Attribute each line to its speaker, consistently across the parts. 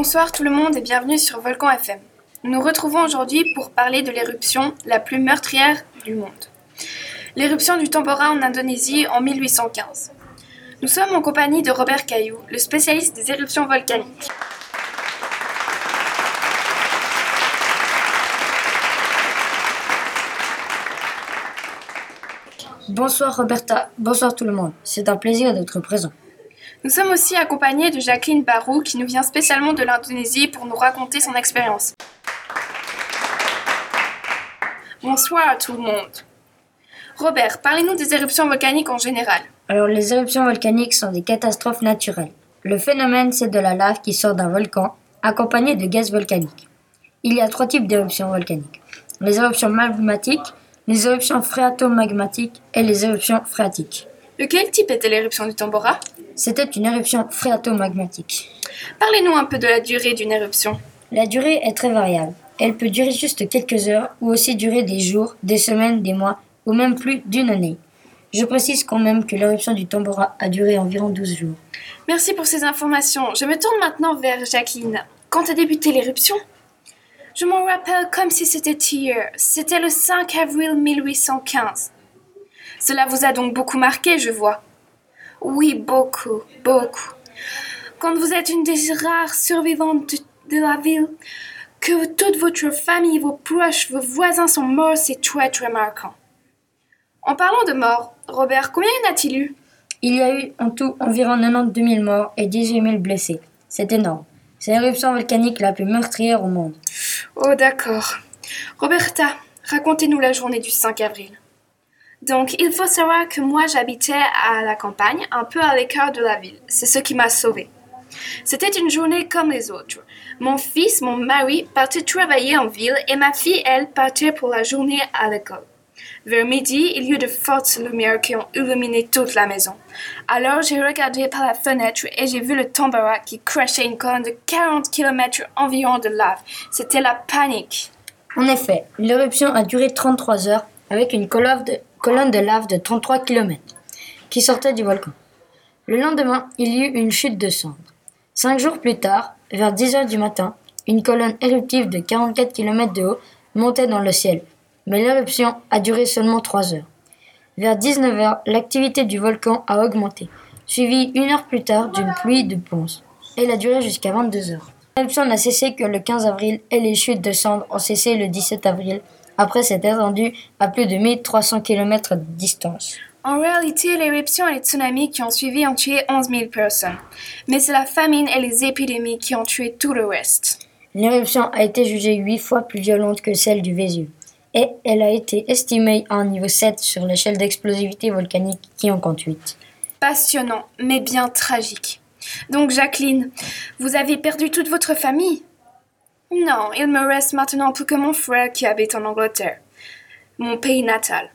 Speaker 1: Bonsoir tout le monde et bienvenue sur Volcan FM. Nous nous retrouvons aujourd'hui pour parler de l'éruption la plus meurtrière du monde. L'éruption du Tambora en Indonésie en 1815. Nous sommes en compagnie de Robert Caillou, le spécialiste des éruptions volcaniques.
Speaker 2: Bonsoir Roberta, bonsoir tout le monde. C'est un plaisir d'être présent.
Speaker 1: Nous sommes aussi accompagnés de Jacqueline Barou qui nous vient spécialement de l'Indonésie pour nous raconter son expérience. Bonsoir à tout le monde. Robert, parlez-nous des éruptions volcaniques en général.
Speaker 2: Alors les éruptions volcaniques sont des catastrophes naturelles. Le phénomène c'est de la lave qui sort d'un volcan accompagnée de gaz volcanique. Il y a trois types d'éruptions volcaniques. Les éruptions magmatiques, les éruptions phréatomagmatiques et les éruptions phréatiques.
Speaker 1: De quel type était l'éruption du Tambora?
Speaker 2: C'était une éruption phréatomagmatique.
Speaker 1: Parlez-nous un peu de la durée d'une éruption.
Speaker 2: La durée est très variable. Elle peut durer juste quelques heures ou aussi durer des jours, des semaines, des mois ou même plus d'une année. Je précise quand même que l'éruption du Tambora a duré environ 12 jours.
Speaker 1: Merci pour ces informations. Je me tourne maintenant vers Jacqueline. Quand a débuté l'éruption? Je m'en rappelle comme si c'était hier. C'était le 5 avril 1815. Cela vous a donc beaucoup marqué, je vois. Oui, beaucoup, beaucoup. Quand vous êtes une des rares survivantes de la ville, que toute votre famille, vos proches, vos voisins sont morts, c'est très très marquant. En parlant de morts, Robert, combien y en a-t-il eu?
Speaker 2: Il y a eu en tout environ 92 000 morts et 18 000 blessés. C'est énorme. C'est l'éruption volcanique la plus meurtrière au monde.
Speaker 1: Oh d'accord. Roberta, racontez-nous la journée du 5 avril. Donc, il faut savoir que moi, j'habitais à la campagne, un peu à l'écart de la ville. C'est ce qui m'a sauvée. C'était une journée comme les autres. Mon fils, mon mari, partait travailler en ville et ma fille, elle, partait pour la journée à l'école. Vers midi, il y eut de fortes lumières qui ont illuminé toute la maison. Alors j'ai regardé par la fenêtre et j'ai vu le Tambora qui crachait une colonne de 40 km environ de lave. C'était la panique.
Speaker 2: En effet, l'éruption a duré 33 heures avec une colonne de, colonne de lave de 33 km qui sortait du volcan. Le lendemain, il y eut une chute de cendres. Cinq jours plus tard, vers 10 heures du matin, une colonne éruptive de 44 km de haut montait dans le ciel, mais l'éruption a duré seulement 3 heures. Vers 19 heures, l'activité du volcan a augmenté, suivie une heure plus tard d'une pluie de ponce. Elle a duré jusqu'à 22 heures. L'éruption n'a cessé que le 15 avril et les chutes de cendres ont cessé le 17 avril après s'être étendu à plus de 1300 km de distance.
Speaker 1: En réalité, l'éruption et les tsunamis qui ont suivi ont tué 11 000 personnes. Mais c'est la famine et les épidémies qui ont tué tout le reste.
Speaker 2: L'éruption a été jugée huit fois plus violente que celle du Vésuve. Et elle a été estimée à un niveau 7 sur l'échelle d'explosivité volcanique qui en compte 8.
Speaker 1: Passionnant, mais bien tragique. Donc, Jacqueline, vous avez perdu toute votre famille? Non, il me reste maintenant plus que mon frère qui habite en Angleterre, mon pays natal.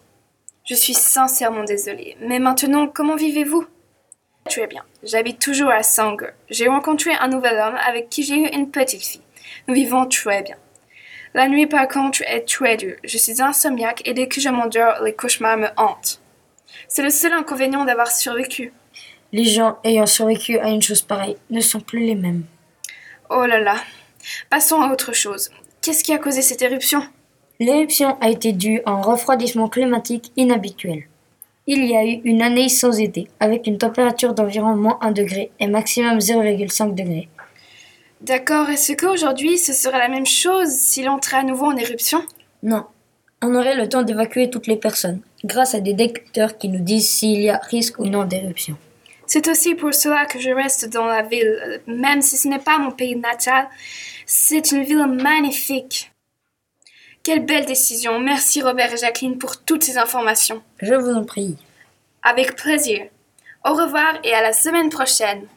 Speaker 1: Je suis sincèrement désolée, mais maintenant, comment vivez-vous? Très bien. J'habite toujours à Sanger. J'ai rencontré un nouvel homme avec qui j'ai eu une petite fille. Nous vivons très bien. La nuit, par contre, est très dure. Je suis insomniaque et dès que je m'endors, les cauchemars me hantent. C'est le seul inconvénient d'avoir survécu.
Speaker 2: Les gens ayant survécu à une chose pareille ne sont plus les mêmes.
Speaker 1: Oh là là. Passons à autre chose. Qu'est-ce qui a causé cette éruption?
Speaker 2: L'éruption a été due à un refroidissement climatique inhabituel. Il y a eu une année sans été, avec une température d'environ moins 1 degré et maximum 0,5 degré.
Speaker 1: D'accord, est-ce qu'aujourd'hui ce serait la même chose s'il entrait à nouveau en éruption?
Speaker 2: Non. On aurait le temps d'évacuer toutes les personnes, grâce à des détecteurs qui nous disent s'il y a risque ou non d'éruption.
Speaker 1: C'est aussi pour cela que je reste dans la ville, même si ce n'est pas mon pays natal. C'est une ville magnifique. Quelle belle décision. Merci Robert et Jacqueline pour toutes ces informations.
Speaker 2: Je vous en prie.
Speaker 1: Avec plaisir. Au revoir et à la semaine prochaine.